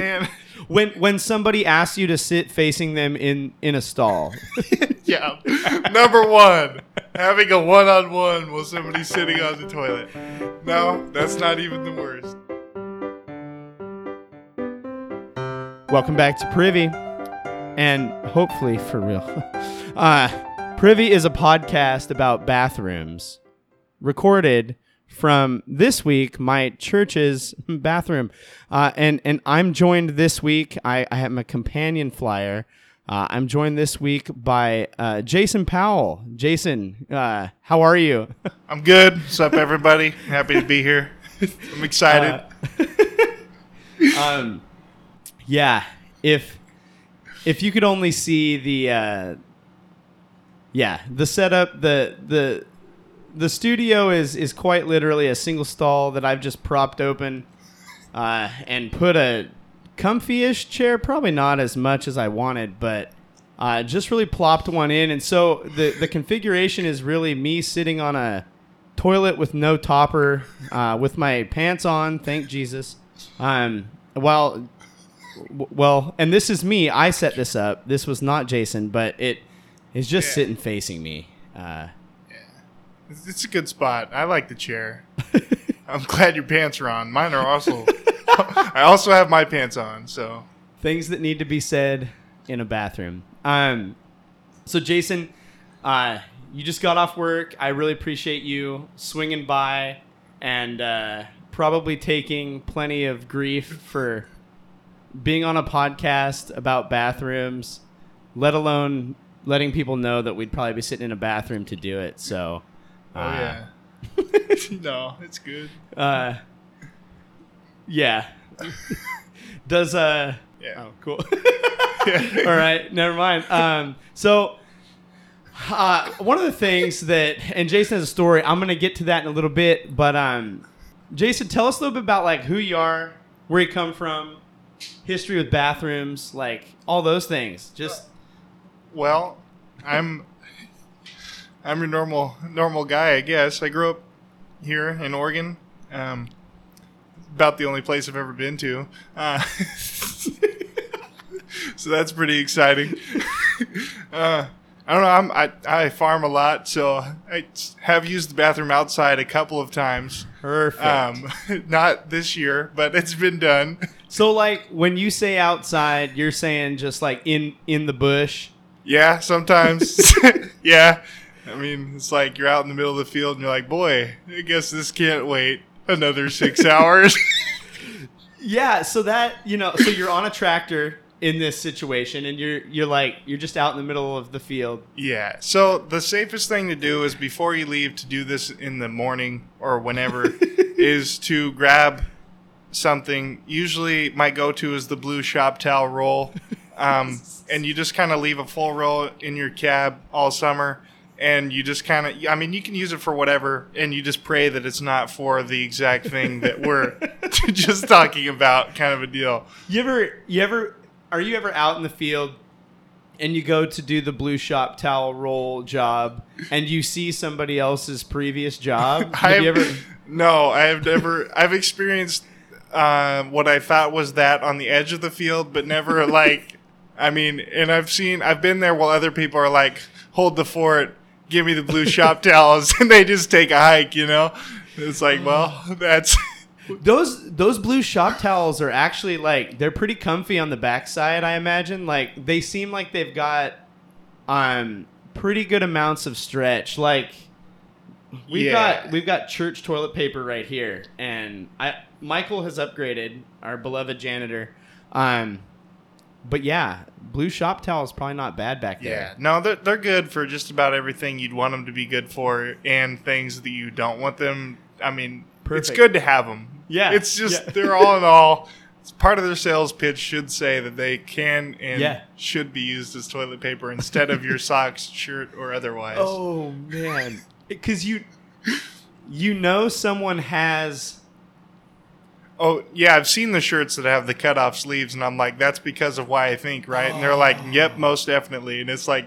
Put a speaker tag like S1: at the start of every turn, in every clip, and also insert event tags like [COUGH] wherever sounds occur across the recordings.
S1: man. [LAUGHS]
S2: when when somebody asks you to sit facing them in in a stall. [LAUGHS]
S1: yeah. Number one, having a one-on-one while somebody's sitting on the toilet. No, that's not even the worst.
S2: Welcome back to Privy, and hopefully for real. [LAUGHS] Uh, Privy is a podcast about bathrooms, recorded from this week my church's [LAUGHS] bathroom, uh, and and I'm joined this week. I, I have a companion flyer. Uh, I'm joined this week by uh, Jason Powell. Jason, uh, how are you? [LAUGHS]
S1: I'm good. What's up, everybody? Happy to be here. I'm excited. [LAUGHS]
S2: um, yeah. If if you could only see the uh, yeah the setup the the the studio is is quite literally a single stall that I've just propped open uh, and put a comfy-ish chair. Probably not as much as I wanted, but uh, just really plopped one in. And so the the configuration is really me sitting on a toilet with no topper, uh, with my pants on. Thank Jesus. Um, while well, and this is me. I set this up. This was not Jason, but it is just
S1: Yeah.
S2: sitting facing me. Uh,
S1: It's- It's a good spot. I like the chair. [LAUGHS] I'm glad your pants are on. Mine are also. [LAUGHS] I also have my pants on. So
S2: things that need to be said in a bathroom. Um, so Jason, uh, you just got off work. I really appreciate you swinging by and uh, probably taking plenty of grief for being on a podcast about bathrooms, let alone letting people know that we'd probably be sitting in a bathroom to do it. So,
S1: Oh
S2: uh,
S1: yeah. [LAUGHS] no, it's good.
S2: uh, yeah. [LAUGHS] Does uh
S1: Yeah.
S2: oh cool. [LAUGHS] All right, never mind. Um, so uh, one of the things that and Jason has a story. I'm gonna get to that in a little bit, but um, Jason, tell us a little bit about like who you are, where you come from, history with bathrooms, like all those things. Just
S1: Well, I'm I'm your normal normal guy, I guess. I grew up here in Oregon. Um, about the only place I've ever been to. Uh, [LAUGHS] so that's pretty exciting. [LAUGHS] uh, I don't know. I'm, I I farm a lot, so I have used the bathroom outside a couple of times.
S2: perfect.
S1: Um, [LAUGHS] not this year, but it's been done.
S2: so like when you say outside, you're saying just like in in the bush.
S1: Yeah, sometimes. yeah. I mean, it's like you're out in the middle of the field and you're like, boy, I guess this can't wait another six [LAUGHS] hours.
S2: Yeah, so that you know, so you're on a tractor in this situation, and you're you're like you're just out in the middle of the field.
S1: yeah. So the safest thing to do is before you leave to do this in the morning or whenever [LAUGHS] is to grab something. Usually, my go-to is the blue shop towel roll, um, [LAUGHS] and you just kind of leave a full roll in your cab all summer. And you just kind of, I mean, you can use it for whatever, and you just pray that it's not for the exact thing that we're [LAUGHS] [LAUGHS] just talking about, kind of a deal.
S2: You ever you ever are you ever out in the field and you go to do the blue shop towel roll job and you see somebody else's previous job? [LAUGHS] Have you ever?
S1: No, I have never. I've experienced uh, what I thought was that on the edge of the field, but never like. I mean, and I've seen. I've been there while other people are like, "Hold the fort, give me the blue shop [LAUGHS] towels," and they just take a hike. You know, it's like, well, [SIGHS] that's.
S2: Those those blue shop towels are actually like they're pretty comfy on the backside. I imagine like they seem like they've got um pretty good amounts of stretch. Like we've
S1: Yeah.
S2: got we've got church toilet paper right here, and I Michael has upgraded our beloved janitor. Um, but yeah, blue shop towel is probably not bad back
S1: Yeah,
S2: there.
S1: no, they're they're good for just about everything you'd want them to be good for, and things that you don't want them. I mean, it's good to have them.
S2: Yeah,
S1: it's just
S2: yeah.
S1: they're all in all. It's part of their sales pitch should say that they can and
S2: Yeah.
S1: should be used as toilet paper instead of your [LAUGHS] socks, shirt, or otherwise.
S2: Oh man, because you you know someone has
S1: Oh, yeah, I've seen the shirts that have the cut off sleeves, and I'm like, that's because of why I think, right? And they're like, yep, most definitely. And it's like,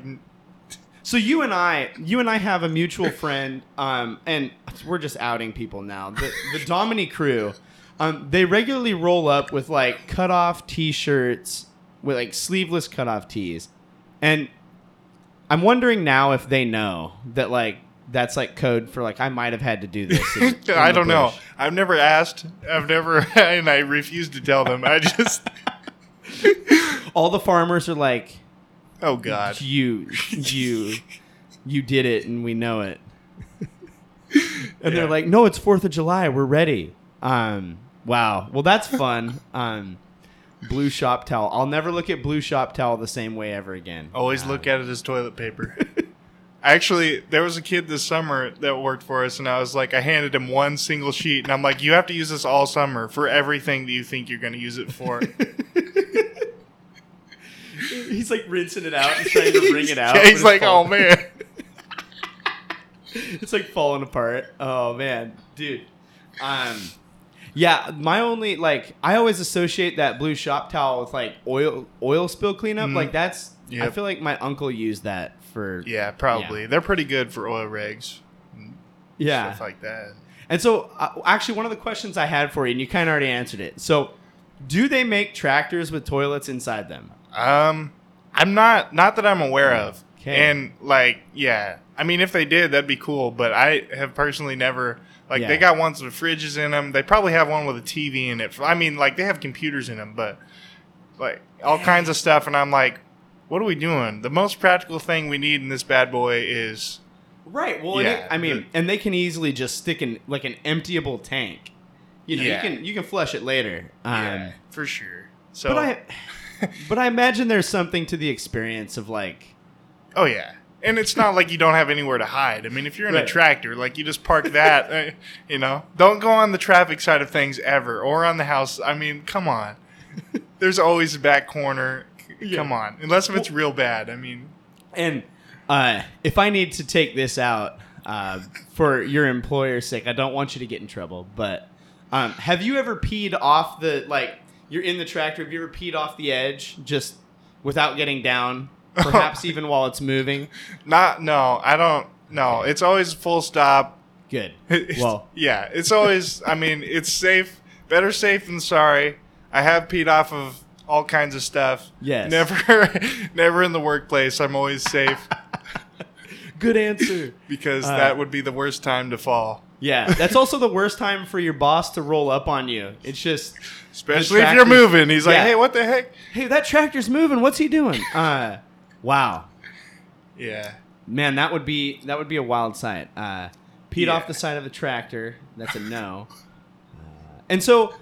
S2: So you and I, you and I have a mutual friend, um, and we're just outing people now. The the Domini crew. Um, they regularly roll up with like cut off T-shirts with like sleeveless cut off tees, and I'm wondering now if they know that like that's like code for like I might have had to do this. in- [LAUGHS] in
S1: I don't know. I've never asked. I've never, [LAUGHS] and I refuse to tell them. I just, [LAUGHS]
S2: All the farmers are like,
S1: oh god.
S2: you, you, you did it, and we know it. And they're like, no, it's Fourth of July. We're ready. Um, wow. Well, that's fun. um, blue shop towel. I'll never look at blue shop towel the same way ever again.
S1: Always look at it as toilet paper. Actually, there was a kid this summer that worked for us, and I was like, I handed him one single sheet, and I'm like, you have to use this all summer for everything that you think you're going to use it for. [LAUGHS]
S2: He's like rinsing it out and trying to wring it [LAUGHS] out.
S1: Yeah, he's like,
S2: fall-
S1: oh man. [LAUGHS]
S2: it's like falling apart. Oh man, dude. Um, yeah, my only like I always associate that blue shop towel with like oil oil spill cleanup.
S1: Mhm.
S2: Like that's I feel like my uncle used that for
S1: Yeah, probably. They're pretty good for oil rigs. and
S2: yeah.
S1: Stuff like that.
S2: And so, uh, actually, one of the questions I had for you, and you kind of already answered it. So, do they make tractors with toilets inside them?
S1: Um, I'm not not that I'm aware of.
S2: Okay.
S1: And like, yeah, I mean, if they did, that'd be cool. But I have personally never like
S2: Yeah.
S1: they got ones with fridges in them. They probably have one with a TV in it. I mean, like they have computers in them, but like all kinds of stuff. And I'm like, what are we doing? The most practical thing we need in this bad boy is
S2: Right. Well,
S1: Yeah,
S2: it- I mean,
S1: the-
S2: and they can easily just stick in like an emptyable tank. You know,
S1: Yeah.
S2: you can you can flush it later. Um,
S1: yeah, for sure. So,
S2: But I, [LAUGHS] but I imagine there's something to the experience of like,
S1: oh yeah. And it's not like you don't have anywhere to hide. I mean, if you're in a tractor, like you just park that, uh, you know, don't go on the traffic side of things ever or on the house. I mean, come on. [LAUGHS] There's always a back corner.
S2: Yeah.
S1: Come on. Unless if it's real bad. I mean,
S2: and uh, if I need to take this out uh, for your employer's sake, I don't want you to get in trouble. But um, have you ever peed off the like? You're in the tractor. Have you ever peed off the edge just without getting down? [LAUGHS] Perhaps even while it's moving.
S1: not, no, I don't, no. It's always full stop.
S2: Good. [LAUGHS]
S1: It's-
S2: Well,
S1: yeah, it's always, I mean, it's safe. Better safe than sorry. I have peed off of all kinds of stuff.
S2: Yes.
S1: Never, [LAUGHS] never in the workplace. I'm always safe [LAUGHS]
S2: good answer.
S1: because
S2: Uh,
S1: that would be the worst time to fall.
S2: Yeah, that's also the worst time for your boss to roll up on you. It's just,
S1: Especially if you're moving. He's like,
S2: Yeah.
S1: hey, what the heck?
S2: hey, that tractor's moving. What's he doing? [LAUGHS] Uh, wow.
S1: Yeah.
S2: Man, that would be that would be a wild sight. Uh, peed
S1: Yeah.
S2: off the side of the tractor. That's a no. Uh, and so,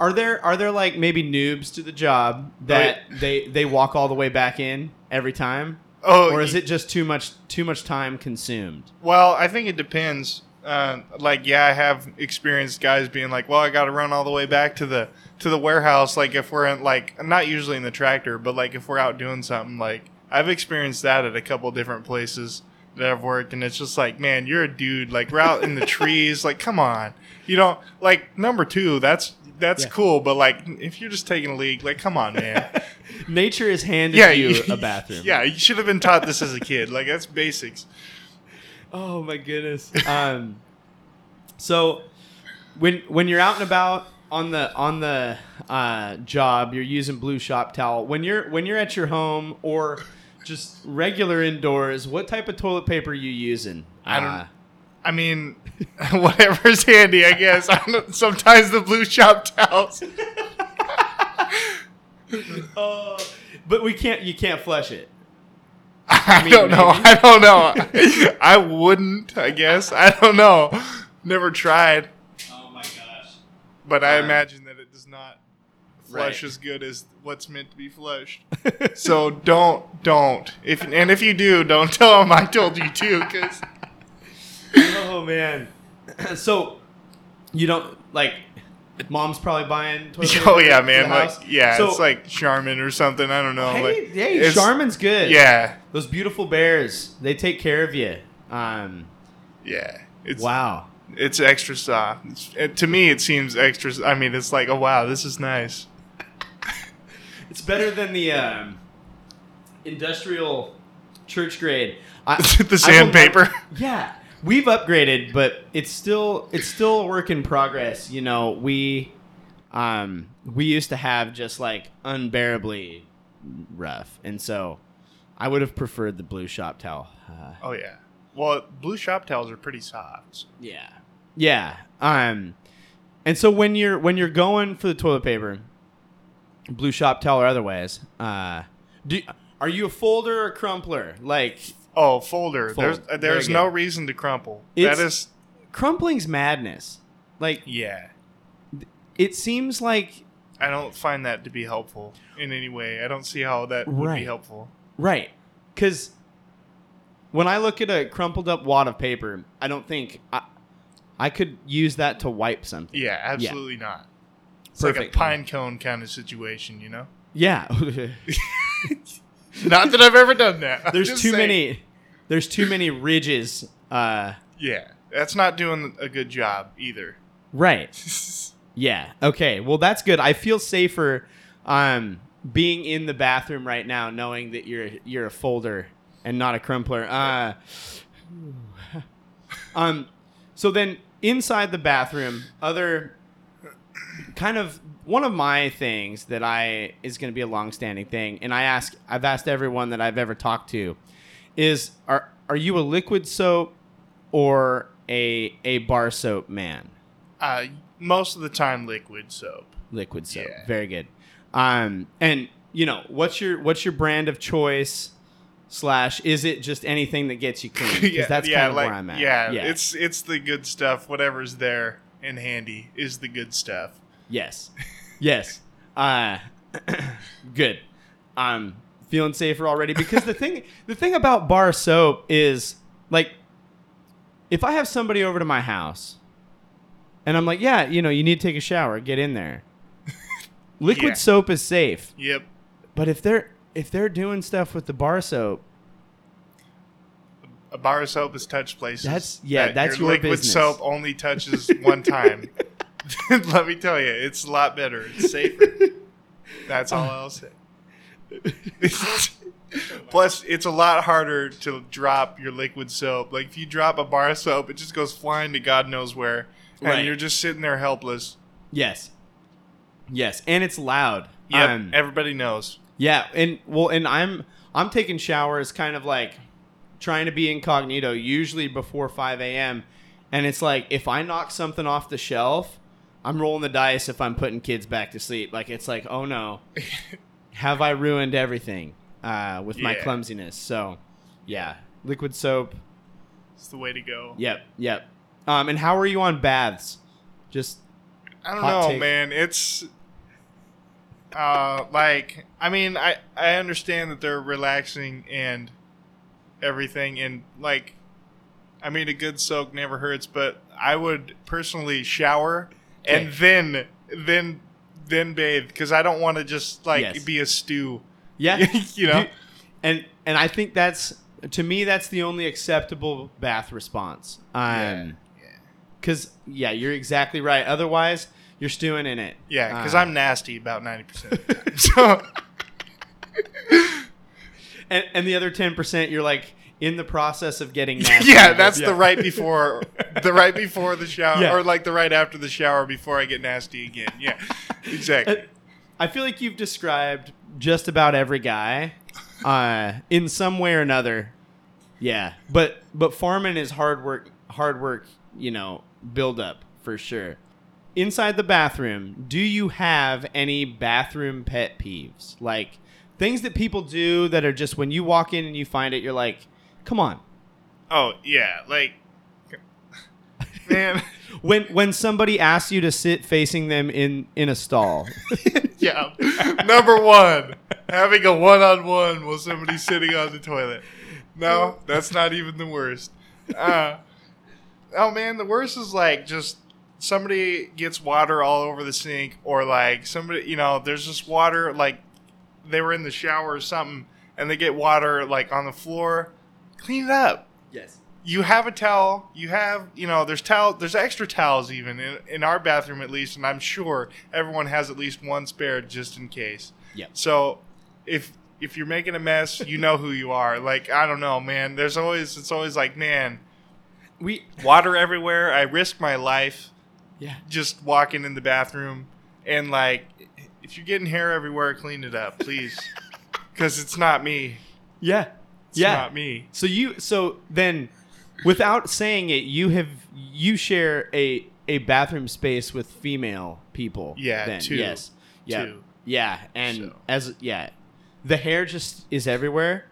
S2: are there are there like maybe noobs to the job that they they walk all the way back in every time,
S1: Oh,
S2: or is it just too much too much time consumed?
S1: Well, I think it depends. Uh, like, yeah, I have experienced guys being like, "Well, I got to run all the way back to the to the warehouse." Like, if we're in, like, not usually in the tractor, but like if we're out doing something, like I've experienced that at a couple different places that I've worked, and it's just like, man, you're a dude. Like, we're out in the [LAUGHS] trees. Like, come on, you don't like number two. That's that's
S2: Yeah.
S1: cool, but like, if you're just taking a leak, like, come on, man. [LAUGHS]
S2: Nature is handed
S1: yeah,
S2: you a bathroom. [LAUGHS]
S1: Yeah, you should have been taught this as a kid. Like, that's basics.
S2: Oh my goodness. Um, so when when you're out and about on the on the uh, job, you're using blue shop towel. When you're when you're at your home or just regular indoors, what type of toilet paper are you using?
S1: I don't-
S2: Uh,
S1: I mean, [LAUGHS] whatever's handy, I guess. I don't, sometimes the blue shop towels.
S2: oh, [LAUGHS] but we can't. You can't flush it. [LAUGHS]
S1: I,
S2: mean,
S1: don't know.
S2: maybe.
S1: I don't know. I wouldn't. I guess. I don't know. Never tried,
S2: Oh my gosh.
S1: but I
S2: Uh,
S1: imagine that it does not flush
S2: Right.
S1: as good as what's meant to be flushed. so don't, don't. If and if you do, don't tell them I told you to, because
S2: oh man. [CLEARS THROAT] so you don't like. Mom's probably buying. [LAUGHS] Toilet
S1: oh yeah, man. Like
S2: house.
S1: yeah,
S2: So-
S1: it's like Charmin or something. I don't know.
S2: Hey,
S1: like,
S2: hey, Charmin's good.
S1: Yeah,
S2: Those beautiful bears, they take care of you. Um,
S1: yeah. It's
S2: wow.
S1: It's extra soft. It's, it, to me, it seems extra. I mean, it's like, oh wow, this is nice. [LAUGHS]
S2: It's better than the um, industrial church grade. I, [LAUGHS]
S1: the sandpaper.
S2: yeah. We've upgraded, but it's still it's still a work in progress. You know, we um we used to have just like unbearably rough, and so I would have preferred the blue shop towel. Uh,
S1: Oh yeah. Well, blue shop towels are pretty soft.
S2: yeah, yeah. Um, and so when you're when you're going for the toilet paper, blue shop towel or otherwise, uh, do are you a folder or crumpler? Like
S1: Oh, folder.
S2: Fold.
S1: There's
S2: Very uh,
S1: there's
S2: good.
S1: no reason to crumple.
S2: It's-
S1: that is
S2: crumpling's madness. Like
S1: yeah.
S2: it seems like
S1: I don't find that to be helpful in any way. I don't see how that would
S2: Right.
S1: be helpful.
S2: right because when I look at a crumpled up wad of paper, I don't think I, I could use that to wipe something.
S1: Yeah, absolutely not. It's like a pine cone kind of situation, you know?
S2: Yeah, [LAUGHS] [LAUGHS]
S1: Not that I've ever done that. I'm
S2: there's too
S1: saying.
S2: many. There's too many ridges. Uh,
S1: Yeah, that's not doing a good job either.
S2: right. [LAUGHS] Yeah. Okay. Well, that's good. I feel safer um, being in the bathroom right now, knowing that you're you're a folder and not a crumpler. Uh, [LAUGHS] um. So then, inside the bathroom, other kind of one of my things that I is going to be a long-standing thing, and I ask, I've asked everyone that I've ever talked to, is are are you a liquid soap or a a bar soap man?
S1: Uh, most of the time, liquid soap.
S2: liquid soap.
S1: Yeah.
S2: Very good. Um, and you know, what's your what's your brand of choice? Slash, is it just anything that gets you clean? [LAUGHS] Because that's kind of
S1: like,
S2: where I'm at.
S1: Yeah, it's it's the good stuff. Whatever's there and handy is the good stuff.
S2: Yes, yes. Uh, [CLEARS THROAT] good. I'm feeling safer already because the thing [LAUGHS] the thing about bar soap is like, if I have somebody over to my house, and I'm like, yeah, you know, you need to take a shower, get in there. [LAUGHS] Liquid
S1: Yeah.
S2: soap is safe.
S1: Yep.
S2: But if they're if they're doing stuff with the bar soap,
S1: A bar of soap is touch places.
S2: That's- yeah,
S1: that
S2: that's your
S1: liquid
S2: business.
S1: soap only touches one time. [LAUGHS] [LAUGHS] Let me tell you, it's a lot better. It's safer. That's all I'll say. [LAUGHS] Plus, it's a lot harder to drop your liquid soap. Like if you drop a bar of soap, it just goes flying to God knows where, and
S2: Right.
S1: you're just sitting there helpless.
S2: yes, yes, and it's loud.
S1: Yep,
S2: Um,
S1: everybody knows.
S2: yeah, and well, and I'm I'm taking showers kind of like trying to be incognito, usually before five a.m. And it's like if I knock something off the shelf, I'm rolling the dice if I'm putting kids back to sleep. Like it's like, oh no, [LAUGHS] have I ruined everything uh, with my clumsiness? So, yeah, liquid soap.
S1: It's the way to go.
S2: Yep, yep. Um, and how are you on baths? Just
S1: I don't know,
S2: take.
S1: man. It's uh like I mean, I I understand that they're relaxing and everything and like I mean a good soak never hurts, but I would personally shower and then then then bathe cuz I don't want to just like
S2: Yes.
S1: be a stew.
S2: yeah, [LAUGHS]
S1: You know?
S2: Do- and and I think that's to me that's the only acceptable bath response. Um, because yeah, you're exactly right. Otherwise, you're stewing in it.
S1: Yeah, cuz
S2: Uh,
S1: I'm nasty about 90% of the time. So
S2: and and the other ten percent, you're like in the process of getting [LAUGHS] nasty.
S1: yeah, that's
S2: Yeah.
S1: the right before the right [LAUGHS] before the shower
S2: Yeah.
S1: or like the right after the shower before I get nasty again. Yeah. [LAUGHS] Exactly.
S2: I feel like you've described just about every guy uh, in some way or another. Yeah, but but farming is hard work. Hard work, you know, build up for sure. Inside the bathroom, do you have any bathroom pet peeves? Like things that people do that are just when you walk in and you find it, you're like, come on.
S1: Oh yeah, like [LAUGHS] man, [LAUGHS]
S2: When when somebody asks you to sit facing them in in a stall. [LAUGHS]
S1: yeah. Number one, having a one-on-one with somebody sitting on the toilet. No, that's not even the worst. Uh, oh man, the worst is like just somebody gets water all over the sink, or like somebody, you know, there's just water like they were in the shower or something, and they get water like on the floor. Clean it up.
S2: yes.
S1: you have a towel you have you know there's towel there's extra towels even in, in our bathroom at least and i'm sure everyone has at least one spare just in case
S2: Yep.
S1: so if if you're making a mess you know who you are like i don't know man there's always it's always like man
S2: we
S1: water everywhere. I risk my life
S2: yeah
S1: just walking in the bathroom and like if you're getting hair everywhere, clean it up, please. [LAUGHS] Cuz it's not me.
S2: yeah yeah.
S1: not me.
S2: So you so then without saying it, you have you share a a bathroom space with female people.
S1: Yeah,
S2: then.
S1: two.
S2: Yes. Yeah.
S1: Two.
S2: Yeah, and
S1: So.
S2: as yeah, the hair just is everywhere,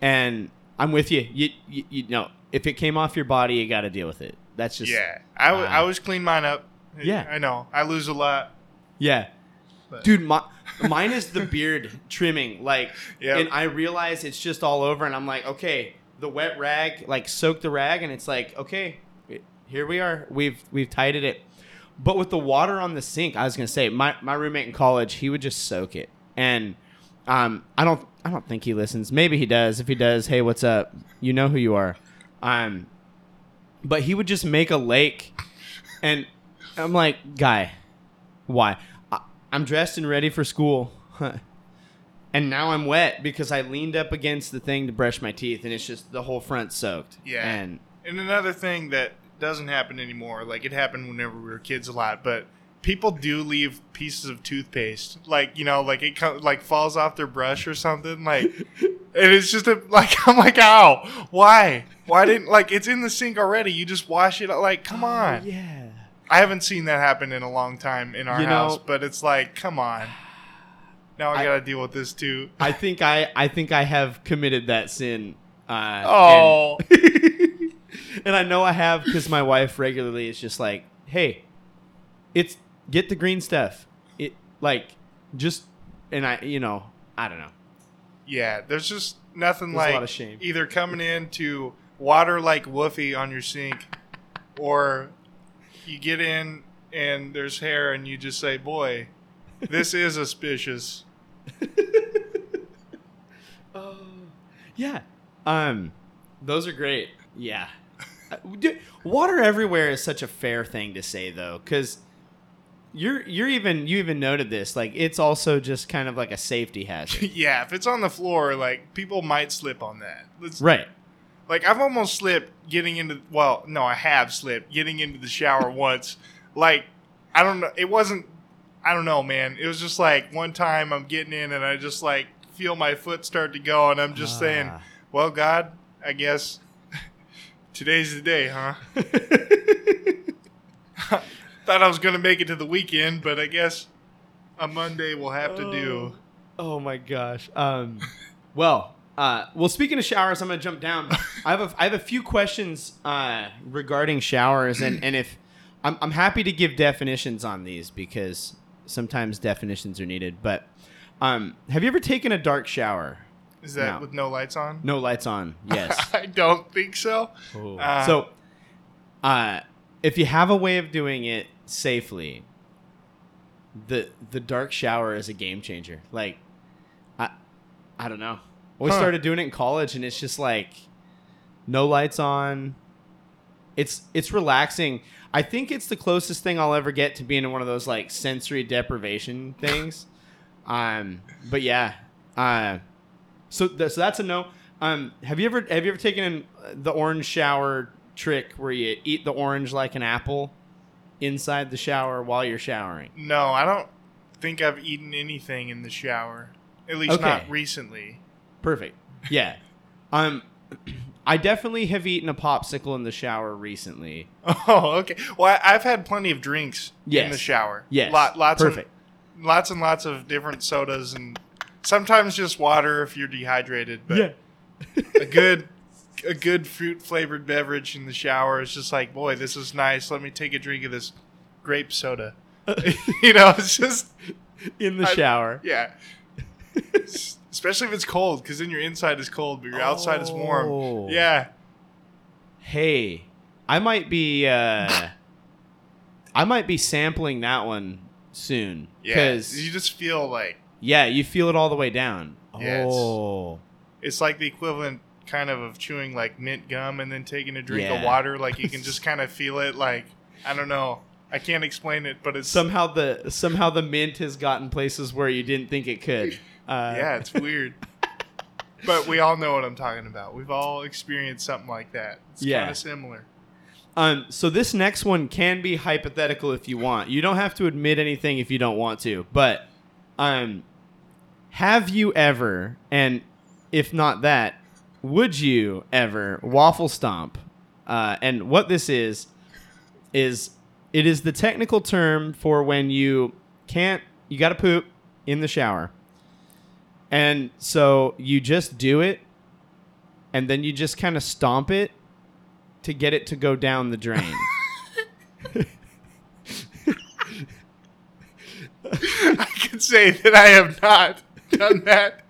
S2: and I'm with you. You you, you know if it came off your body, you got to deal with it. That's just
S1: yeah. I, w-
S2: uh,
S1: I always clean mine up.
S2: Yeah.
S1: I know. I lose a lot.
S2: Yeah.
S1: But-
S2: Dude, my, mine is the beard trimming. Like,
S1: Yep.
S2: and I realize it's just all over, and I'm like, okay, the wet rag, like, soak the rag, and it's like, okay, here we are. We've we've tighted it. But with the water on the sink, I was gonna say, my, my roommate in college, he would just soak it, and um, I don't I don't think he listens. Maybe he does. If he does, hey, what's up? You know who you are. Um, but he would just make a lake, and I'm like, guy, why? I'm dressed and ready for school. [LAUGHS] and now I'm wet because I leaned up against the thing to brush my teeth and it's just the whole front soaked.
S1: Yeah.
S2: And
S1: And another thing that doesn't happen anymore, like it happened whenever we were kids a lot, but people do leave pieces of toothpaste, like you know, like it co- like falls off their brush or something, like, [LAUGHS] and it's just a, like [LAUGHS] I'm like, ow, why, why didn't like it's in the sink already? You just wash it, like, come oh, on.
S2: Oh, yeah.
S1: I haven't seen that happen in a long time in our
S2: You know-
S1: house, but it's like, come on. Now I,
S2: I-
S1: gotta deal with this too.
S2: I think I I think I have committed that sin. Uh,
S1: Oh,
S2: and, [LAUGHS] and I know I have because my wife regularly is just like, "Hey, it's get the green stuff." It like just and I you know I don't know.
S1: yeah. There's just nothing
S2: There's a
S1: like
S2: lot of shame.
S1: either coming in to water like woofy on your sink, or you get in and there's hair and you just say, "Boy, this is auspicious." [LAUGHS]
S2: Oh, yeah. Um, those are great. Yeah. Uh, Water everywhere is such a fair thing to say though, because you're you're even you even noted this. Like it's also just kind of like a safety hazard. [LAUGHS]
S1: yeah, if it's on the floor, like people might slip on that. Let's,
S2: right.
S1: Like I've almost slipped getting into well, no, I have slipped getting into the shower [LAUGHS] once. Like I don't know, it wasn't I don't know, man. It was just like one time I'm getting in and I just like feel my foot start to go and I'm just saying,
S2: Ah.
S1: "Well, God, I guess [LAUGHS] today's the day, huh?" [LAUGHS] Thought I was going to make it to the weekend, but I guess a Monday will have to do.
S2: Oh my gosh. Um, well, uh, well, speaking of showers, I'm gonna jump down. [LAUGHS] I have a, I have a few questions uh, regarding showers, and, and if I'm, I'm happy to give definitions on these because sometimes definitions are needed. But um, have you ever taken a dark shower?
S1: Is that
S2: No.
S1: with no lights on?
S2: No lights on. Yes. [LAUGHS]
S1: I don't think so. Uh,
S2: so, uh, if you have a way of doing it safely, the the dark shower is a game changer. Like, I I don't know. We
S1: Huh.
S2: started doing it in college, and it's just like no lights on. It's it's relaxing. I think it's the closest thing I'll ever get to being in one of those like sensory deprivation [LAUGHS] things. um, but yeah. Uh, so, th- so that's a no. Um, have you ever have you ever taken in the orange shower trick where you eat the orange like an apple inside the shower while you're showering?
S1: No, I don't think I've eaten anything in the shower. At least
S2: Okay.
S1: not recently.
S2: Perfect. Yeah. [LAUGHS] Um, [CLEARS THROAT] I definitely have eaten a popsicle in the shower recently.
S1: Oh, okay. Well, I, I've had plenty of drinks in the shower.
S2: Yes.
S1: Lot, lots
S2: Perfect.
S1: Of, lots and lots of different sodas and sometimes just water if you're dehydrated. But a good a good fruit flavored beverage in the shower is just like, boy, this is nice. Let me take a drink of this grape soda. [LAUGHS] [LAUGHS] you know, it's just
S2: in the
S1: I-
S2: shower.
S1: yeah. Especially if it's cold, because then your inside is cold, but your outside is
S2: Oh.
S1: warm. Yeah.
S2: Hey, I might be uh I might be sampling that one soon.
S1: Yeah.
S2: Because
S1: You just feel like
S2: yeah, you feel it all the way down.
S1: Yeah, it's-
S2: oh.
S1: it's like the equivalent kind of of chewing like mint gum and then taking a drink
S2: Yeah.
S1: of water. Like you can [LAUGHS] just kind of feel it. Like I don't know. I can't explain it, but it's
S2: somehow the somehow the mint has gotten places where you didn't think it could. Uh,
S1: yeah, it's weird. [LAUGHS] but we all know what I'm talking about. We've all experienced something like that. It's
S2: Yeah.
S1: kind of similar.
S2: Um, so this next one can be hypothetical if you want. You don't have to admit anything if you don't want to. But um, have you ever, and if not that, would you ever waffle stomp? Uh, and what this is is it is the technical term for when you can't you got to poop in the shower. And so you just do it and then you just kind of stomp it to get it to go down the drain. [LAUGHS]
S1: I can say that I have not done that.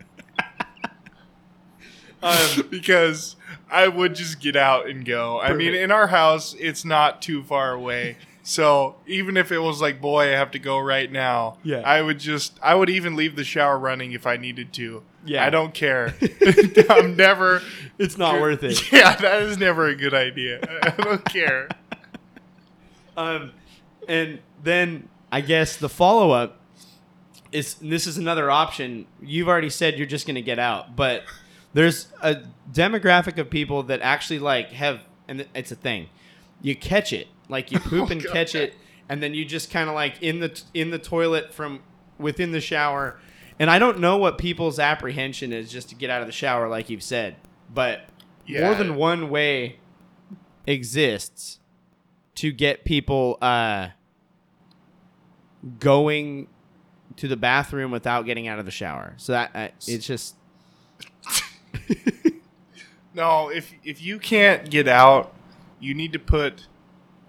S1: [LAUGHS] um, because I would just get out and go. I mean, in our house, it's not too far away. So even if it was like, boy, I have to go right now,
S2: Yeah.
S1: I would just, I would even leave the shower running if I needed to.
S2: Yeah.
S1: I don't care. [LAUGHS] [LAUGHS] I'm never.
S2: it's not worth it. [LAUGHS]
S1: Yeah, that is never a good idea. I don't care.
S2: Um, and then I guess the follow up is this is another option. You've already said you're just going to get out, but there's a demographic of people that actually like have, and it's a thing. You catch it, like you poop [LAUGHS]
S1: Oh,
S2: and
S1: God.
S2: catch it, and then you just kind of like in the in the toilet from within the shower. And I don't know what people's apprehension is just to get out of the shower, like you've said, but
S1: Yeah.
S2: more than one way exists to get people uh, going to the bathroom without getting out of the shower. So that uh, it's just [LAUGHS]
S1: No, if if you can't get out, you need to put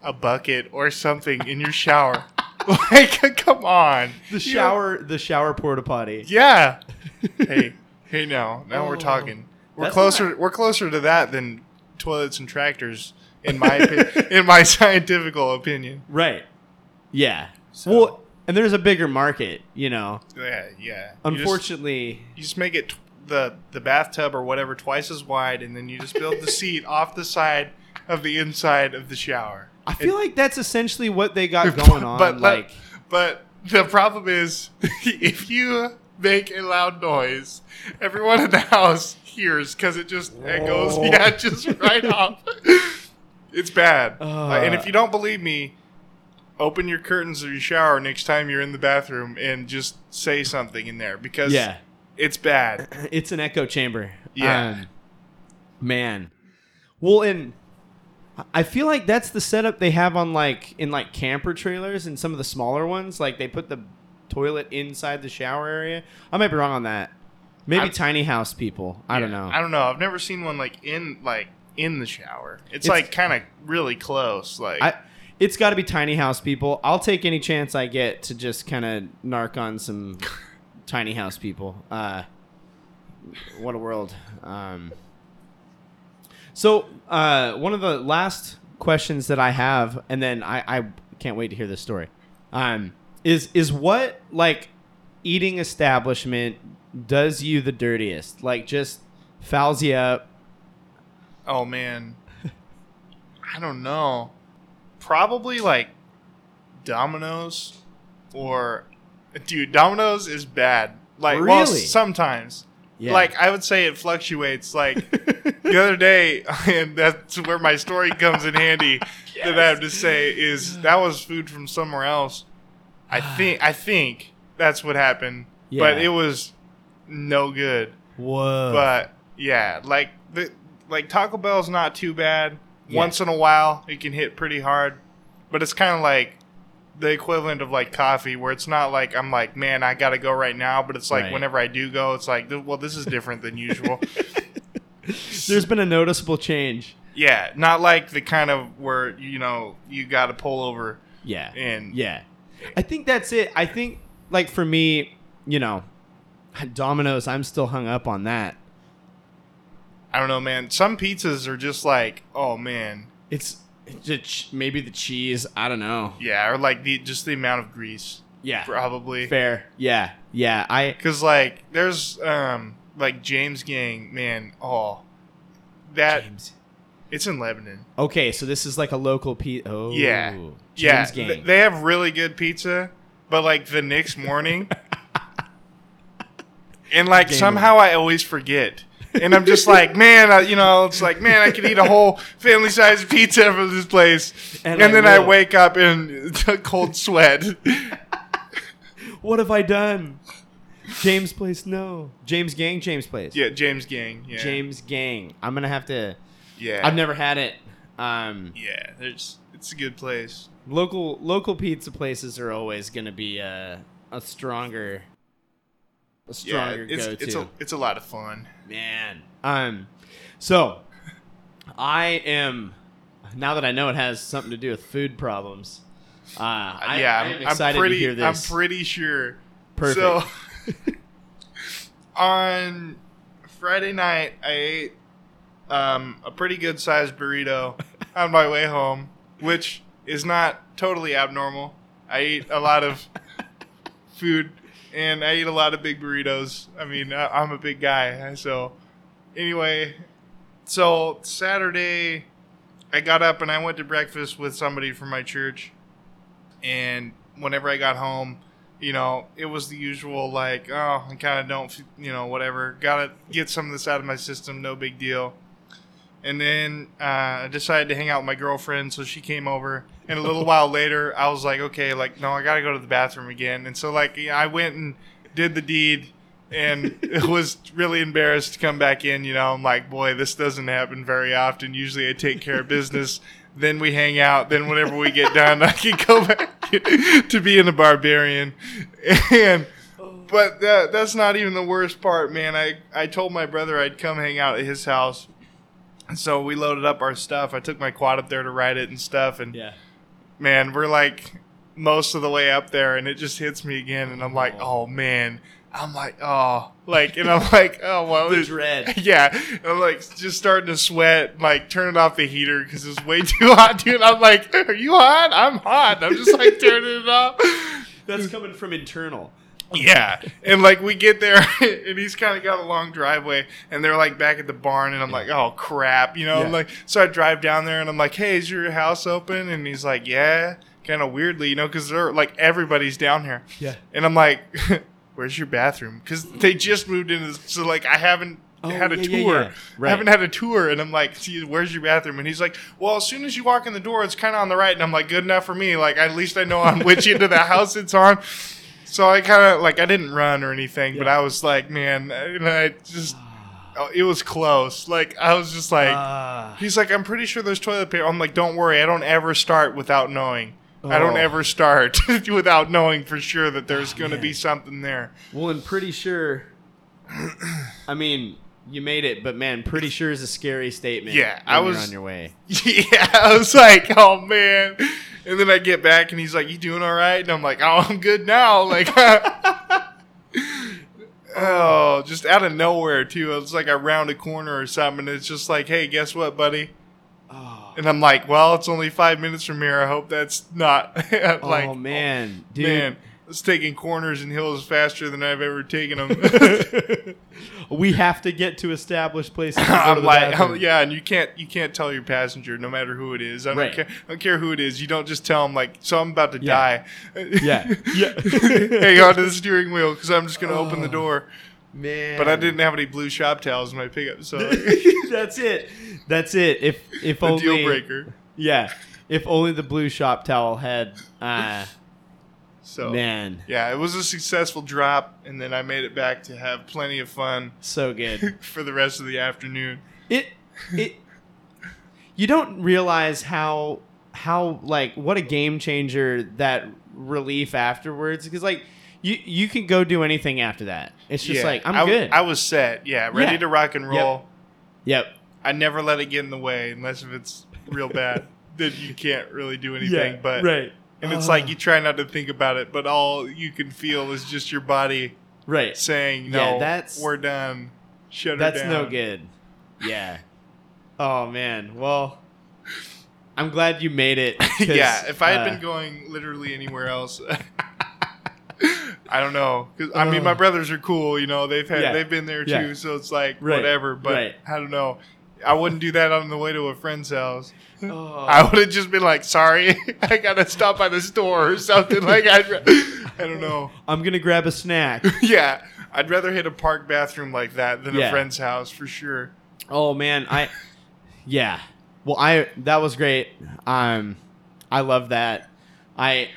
S1: a bucket or something in your shower. [LAUGHS] like, come on.
S2: the
S1: You
S2: shower, the shower porta potty.
S1: yeah. [LAUGHS] hey, hey, now, now we're
S2: Oh.
S1: talking. We're
S2: That's
S1: closer.
S2: not-
S1: We're closer to that than toilets and tractors, in my opi- [LAUGHS] in my scientific opinion.
S2: Right. Yeah.
S1: So-
S2: Well, and there's a bigger market, you know.
S1: Yeah, yeah. You just-
S2: Unfortunately,
S1: you just make it t- the the bathtub or whatever twice as wide, and then you just build the seat off the side of the inside of the shower.
S2: I feel like that's essentially what they got going on.
S1: but
S2: like,
S1: but the problem is, [LAUGHS] if you make a loud noise, everyone in the house hears because it just it goes
S2: Oh.
S1: yeah just right [LAUGHS] off. It's bad.
S2: Uh.
S1: Uh, and if you don't believe me, open your curtains of your shower next time you're in the bathroom and just say something in there because
S2: yeah,
S1: it's bad. [CLEARS THROAT]
S2: it's an echo chamber.
S1: Yeah.
S2: Um, man. Well, and I feel like that's the setup they have on like in like camper trailers and some of the smaller ones. Like they put the toilet inside the shower area. I might be wrong on that. Maybe
S1: I'm-
S2: tiny house people. I don't know.
S1: I don't know. I've never seen one like in like in the shower. It's,
S2: It's-
S1: like kind of really close. Like
S2: I it's got to be tiny house people. I'll take any chance I get to just kind of narc on some [LAUGHS] tiny house people. Uh, what a world. Um, so uh, one of the last questions that I have, and then I, I can't wait to hear this story. Um, is is what like eating establishment does you the dirtiest? Like just fouls you up.
S1: oh man, I don't know. Probably like Domino's or dude, Domino's is bad. Like well,
S2: Really?
S1: sometimes.
S2: Yeah.
S1: Like I would say it fluctuates. Like the other day, [LAUGHS] and that's where my story comes in handy. [LAUGHS] That I have to say is that was food from somewhere else. I [SIGHS] think I think that's what happened, but it was no good.
S2: Whoa.
S1: But yeah, like the like Taco Bell's not too bad.
S2: Yeah.
S1: Once in a while, it can hit pretty hard, but it's kind of like the equivalent of like coffee, where it's not like I'm like, man, I gotta go right now, but it's like
S2: Right.
S1: whenever I do go, it's like, well, this is different than usual. [LAUGHS]
S2: There's been a noticeable change.
S1: yeah, not like the kind of where you know you gotta pull over
S2: Yeah.
S1: and
S2: Yeah. I think that's it. I think like for me, you know, Domino's, I'm still hung up on that.
S1: I don't know, man. Some pizzas are just like, oh man,
S2: It's maybe the cheese, I don't know.
S1: yeah, or like the just the amount of grease,
S2: Yeah.
S1: probably.
S2: Fair. Yeah. Yeah. I
S1: Cause like there's um like James Gang, man. Oh, that
S2: James.
S1: it's in Lebanon.
S2: Okay, so this is like a local pizza. Oh.
S1: Yeah.
S2: James
S1: yeah,
S2: Gang.
S1: th- they have really good pizza, but like the next morning, [LAUGHS] and like
S2: Game
S1: somehow I always forget and I'm just like, man, I, you know, it's like, man, I could eat a whole family size pizza from this place,
S2: And
S1: and,
S2: I
S1: then I wake up in a [LAUGHS] cold sweat.
S2: What have I done? James Place, no. James Gang, James Place.
S1: yeah, James Gang. Yeah,
S2: James Gang. I'm gonna have to.
S1: Yeah,
S2: I've never had it. Um,
S1: Yeah, there's. It's a good place.
S2: local local pizza places are always gonna be a a stronger, a stronger
S1: yeah, it's
S2: go-to.
S1: it's a it's a lot of fun.
S2: Man. Um, so I am now that I know it has something to do with food problems. Uh, I,
S1: yeah,
S2: I
S1: I'm,
S2: am
S1: I'm
S2: excited
S1: pretty.
S2: to hear this.
S1: I'm pretty sure.
S2: Perfect.
S1: So [LAUGHS] on Friday night, I ate um, a pretty good sized burrito [LAUGHS] on my way home, which is not totally abnormal. I eat a lot of [LAUGHS] food and I eat a lot of big burritos. I mean, I- I'm a big guy, so anyway, so Saturday I got up and I went to breakfast with somebody from my church and whenever I got home, you know, it was the usual like, oh, I kind of don't, you know, whatever. Got to get some of this out of my system. No big deal. And then uh, I decided to hang out with my girlfriend, so she came over. And a little while later, I was like, okay, like, no, I got to go to the bathroom again. And so, like, I went and did the deed and [LAUGHS] was really embarrassed to come back in. You know, I'm like, boy, this doesn't happen very often. Usually I take care of business, then we hang out. Then, whenever we get done, I can go back [LAUGHS] to being a barbarian. And. But that, that's not even the worst part, man. I, I told my brother I'd come hang out at his house. So we loaded up our stuff. I took my quad up there to ride it and stuff. And
S2: yeah.
S1: man, we're like most of the way up there, and it just hits me again. And I'm like,
S2: Oh.
S1: oh man. I'm like, oh, like, and I'm [LAUGHS] like, oh well,
S2: The
S1: there's-
S2: dread. [LAUGHS]
S1: yeah. I'm like just starting to sweat, like turning off the heater because it's way [LAUGHS] too hot, dude. I'm like, are you hot? I'm hot. I'm just like turning it off.
S2: That's coming from internal.
S1: Yeah, and like we get there, [LAUGHS] and he's kind of got a long driveway, and they're like back at the barn, and I'm like, oh crap, you know,
S2: Yeah.
S1: like so I drive down there, and I'm like, hey, is your house open? And he's like, yeah, kind of weirdly, you know, because they're like everybody's down here,
S2: Yeah.
S1: and I'm like, [LAUGHS] where's your bathroom? Because they just moved in, so like I haven't.
S2: Oh,
S1: had a
S2: yeah, yeah,
S1: tour.
S2: yeah. Right.
S1: I haven't had a tour, and I'm like, "See, where's your bathroom?" And he's like, "Well, as soon as you walk in the door, it's kind of on the right." And I'm like, "Good enough for me. Like, at least I know on which end of the house it's on." So I kind of like I didn't run or anything, but I was like, man, and I just oh, it was close. Like I was just like,
S2: Ah.
S1: he's like, I'm pretty sure there's toilet paper. I'm like, don't worry, I don't ever start without knowing. I don't
S2: Oh.
S1: ever start [LAUGHS] without knowing for sure that there's
S2: Oh,
S1: going to be something there.
S2: well, and pretty sure. [CLEARS THROAT] I mean, you made it, but man, pretty sure is a scary statement.
S1: Yeah, I
S2: you're
S1: was-
S2: on your way. [LAUGHS]
S1: Yeah, I was like, oh man. And then I get back and he's like, you doing all right? And I'm like, oh, I'm good now. Like, [LAUGHS] oh, just out of nowhere too. It's like I round a corner or something. And it's just like, hey, guess what, buddy?
S2: Oh,
S1: And I'm like, well, it's only five minutes from here. I hope that's not [LAUGHS] like,
S2: oh man, dude.
S1: man, it's taking corners and hills faster than I've ever taken them. [LAUGHS]
S2: we have to get to established places. To [LAUGHS]
S1: I'm like. I'm- [LAUGHS] yeah, and you can't you can't tell your passenger, no matter who it is. I don't
S2: Right.
S1: care. I don't care who it is. You don't just tell them like, so I'm about to
S2: Yeah.
S1: die.
S2: Yeah. Yeah.
S1: Hang on to the steering wheel because I'm just gonna open the
S2: Oh.
S1: door.
S2: man.
S1: But I didn't have any blue shop towels in my pickup, so
S2: That's it. That's it. If if
S1: the
S2: only
S1: deal breaker.
S2: Yeah. If only the blue shop towel had uh
S1: So
S2: man,
S1: yeah, it was a successful drop, and then I made it back to have plenty of fun
S2: so good. [LAUGHS]
S1: for the rest of the afternoon.
S2: It it you don't realize how how like what a game changer that relief afterwards because like you you can go do anything after that. It's just
S1: Yeah,
S2: like I'm
S1: I,
S2: good.
S1: I was set. Yeah, ready
S2: Yeah.
S1: to rock and roll.
S2: yep.
S1: I never let it get in the way unless if it's real bad. [LAUGHS] then you can't really do anything. but
S2: right.
S1: And it's
S2: Ah.
S1: like you try not to think about it, but all you can feel is just your body
S2: right.
S1: saying,
S2: Yeah,
S1: "No,
S2: that's-
S1: we're done. Shut her
S2: That's
S1: down."
S2: no good. Yeah. Oh man. Well, I'm glad you made it. [LAUGHS]
S1: yeah, if I had
S2: uh,
S1: been going literally anywhere else, [LAUGHS] I don't know. 'Cause, I mean, my brothers are cool. You know, they've had
S2: Yeah.
S1: they've been there
S2: Yeah.
S1: too, so it's like
S2: Right.
S1: whatever. But
S2: Right.
S1: I don't know. I wouldn't do that on the way to a friend's house.
S2: Oh.
S1: I would have just been like, "Sorry, [LAUGHS] I gotta stop by the store or something." Like I, I don't know.
S2: I'm gonna grab a snack. [LAUGHS]
S1: Yeah, I'd rather hit a park bathroom like that than
S2: Yeah.
S1: a friend's house for sure.
S2: Oh man, I [LAUGHS] yeah. Well, I that was great. Um, I love that. I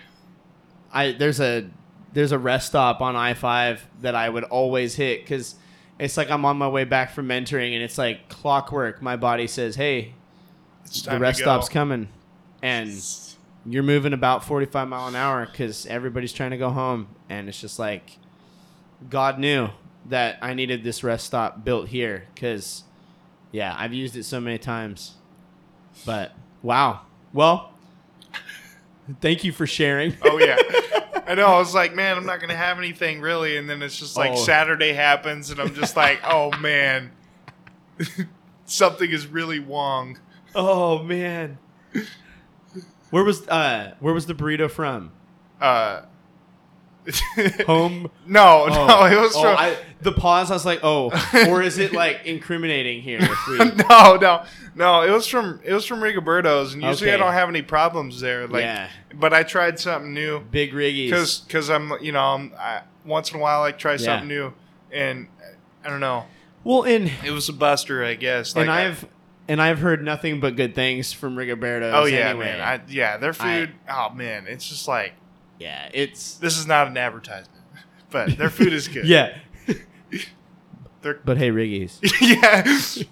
S2: I there's a there's a rest stop on I five that I would always hit because it's like I'm on my way back from mentoring and it's like clockwork. My body says, "Hey, the rest stop's coming," and you're moving about 45 mile an hour because everybody's trying to go home. And it's just like god knew that i needed this rest stop built here because yeah i've used it so many times. But wow. Well thank you for sharing.
S1: Oh yeah. [LAUGHS] I know. I was like, man, I'm not gonna have anything really, and then it's just like
S2: Oh.
S1: Saturday happens, and I'm just like, oh man, [LAUGHS] something is really wrong.
S2: Oh man where was uh where was the burrito from
S1: Uh,
S2: home [LAUGHS]
S1: no,
S2: Oh,
S1: no, it was
S2: oh,
S1: from.
S2: I, the pause. I was like, "Oh," [LAUGHS] or is it like incriminating here? [LAUGHS]
S1: No, no, no. It was from it was from Rigoberto's, and usually I don't have any problems there. Like,
S2: Yeah.
S1: but I tried something new
S2: big riggies.
S1: because because I'm you know I'm, I, once in a while I try
S2: Yeah.
S1: something new, and I don't know.
S2: well, and
S1: It was a buster, I guess.
S2: and
S1: Like, I-
S2: I've and I've heard nothing but good things from Rigoberto's.
S1: oh yeah,
S2: anyway.
S1: man. I, yeah, their
S2: I-
S1: food. oh man, it's just like
S2: yeah, it's
S1: this is not an advertisement, [LAUGHS] but their food is good.
S2: yeah. [LAUGHS]
S1: They're-
S2: but hey, Riggies. [LAUGHS]
S1: yeah.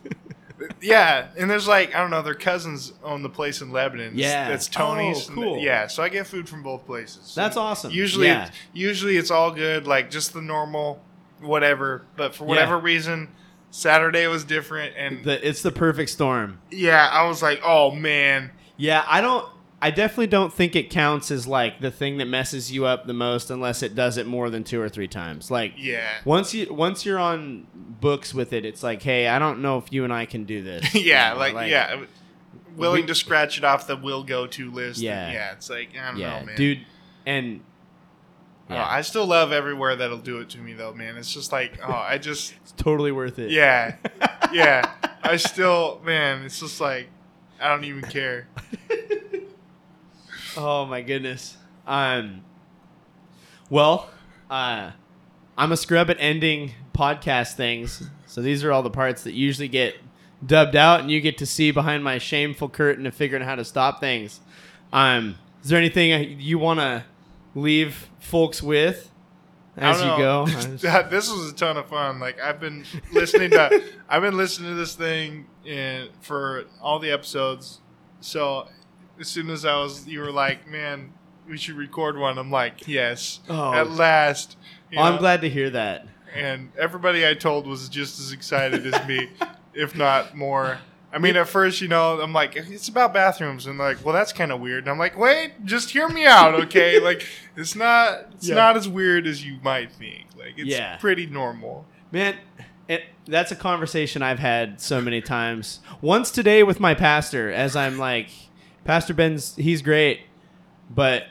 S1: Yeah, and there's like I don't know, their cousins own the place in Lebanon.
S2: Yeah.
S1: that's Tony's.
S2: Oh, cool.
S1: Yeah, so I get food from both places.
S2: That's awesome.
S1: Usually,
S2: Yeah.
S1: it's, usually it's all good, like just the normal, whatever. But for whatever reason, Saturday was different, and
S2: The, it's the perfect storm.
S1: yeah, I was like, oh man,
S2: Yeah, I don't. I definitely don't think it counts as like the thing that messes you up the most unless it does it more than two or three times. Like
S1: yeah,
S2: once you once you're on books with it, it's like, hey, I don't know if you and I can do this. [LAUGHS]
S1: yeah,
S2: You know,
S1: like, yeah, willing
S2: We-
S1: to scratch it off the will go to list.
S2: Yeah.
S1: yeah, it's like I don't
S2: yeah,
S1: know, man,
S2: dude, and yeah,
S1: I still love everywhere that'll do it to me, though, man. It's just like, oh, I just. [LAUGHS]
S2: it's totally worth it.
S1: Yeah, [LAUGHS] yeah. I still, man, it's just like I don't even care. [LAUGHS]
S2: Oh my goodness. Um. Well, uh, I'm a scrub at ending podcast things, so these are all the parts that usually get dubbed out, and you get to see behind my shameful curtain of figuring out how to stop things. Um, is there anything you want to leave folks with as you go? [LAUGHS]
S1: this was a ton of fun. Like I've been listening to, [LAUGHS] I've been listening to this thing in, for all the episodes. So as soon as I was, you were like, man, we should record one. I'm like, yes,
S2: Oh.
S1: at last. You
S2: I'm glad to hear that.
S1: and everybody I told was just as excited as me, [LAUGHS] if not more. I mean, at first, you know, I'm like, it's about bathrooms, and like, well, that's kind of weird. And I'm like, wait, just hear me out, okay? [LAUGHS] like, it's not, it's
S2: Yeah.
S1: not as weird as you might think. Like, it's
S2: Yeah.
S1: pretty normal.
S2: Man, it, that's a conversation I've had so many times. Once today with my pastor, as I'm like, Pastor Ben's he's great, but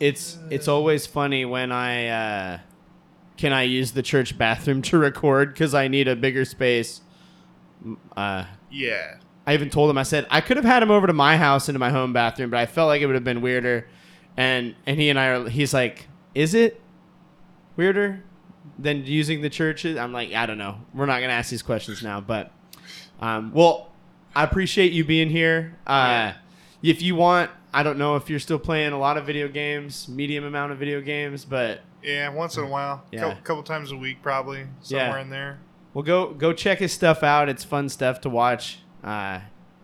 S2: it's it's always funny when I uh, can I use the church bathroom [LAUGHS] to record because I need a bigger space. Uh,
S1: Yeah,
S2: I even told him I said I could have had him over to my house into my home bathroom, but I felt like it would have been weirder. And and he and I are he's like, "Is it weirder than using the churches?" I'm like, "I don't know. We're not going to ask these questions now, but um well, I appreciate you being here. Uh if you want, I don't know if you're still playing a lot of video games, medium amount of video games, but
S1: yeah. Once in a while,
S2: Yeah.
S1: couple, couple times a week, probably somewhere
S2: Yeah.
S1: in there.
S2: Well go go check his stuff out. It's fun stuff to watch. Uh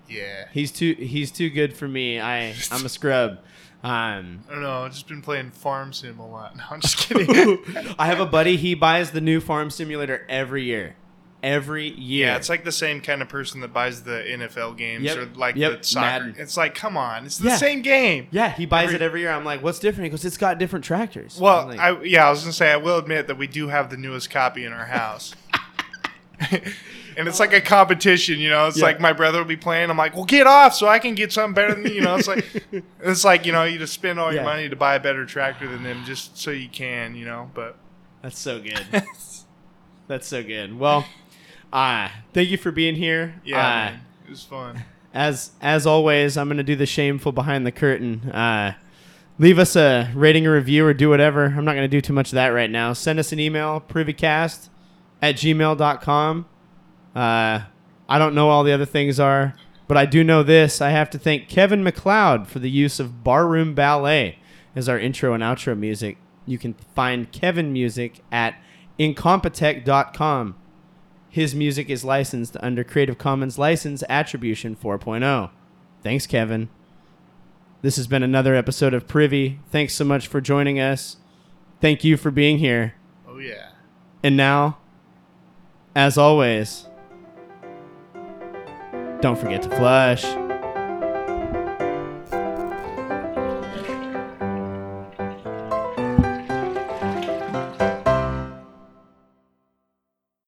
S1: Yeah,
S2: He's too he's too good for me. I I'm a scrub. Um, [LAUGHS]
S1: I don't know. I've just been playing Farm Sim a lot. [LAUGHS] No, I'm just kidding. [LAUGHS]
S2: I have a buddy. He buys the new farm simulator every year. Every year.
S1: Yeah, it's like the same kind of person that buys the NFL games
S2: Yep.
S1: or like
S2: Yep.
S1: the soccer.
S2: Madden.
S1: It's like, come on, it's the
S2: Yeah.
S1: same game.
S2: yeah. He buys
S1: every-
S2: it every year. I'm like, what's different? He goes, it's got different tractors.
S1: Well,
S2: like,
S1: I yeah, I was gonna say I will admit that we do have the newest copy in our house. [LAUGHS] and it's like a competition, you know. It's
S2: Yeah.
S1: like my brother will be playing. I'm like, well, get off so I can get something better than you know. It's like [LAUGHS] it's like you know you just spend all your money to buy a better tractor than them just so you can, you know. But
S2: that's so good. [LAUGHS] that's so good. Well, uh, thank you for being here.
S1: yeah,
S2: Uh,
S1: man, it was fun.
S2: as as always, I'm gonna do the shameful behind the curtain. Uh, leave us a rating or review or do whatever. I'm not going to do too much of that right now. Send us an email, privycast at gmail.com. Uh, I don't know all the other things are, but I do know this. I have to thank Kevin MacLeod for the use of Barroom Ballet as our intro and outro music. You can find Kevin music at incompetech.com. His music is licensed under Creative Commons License Attribution 4.0. Thanks, Kevin. This has been another episode of Privy. Thanks so much for joining us. Thank you for being here.
S1: Oh yeah.
S2: And now, as always, don't forget to flush.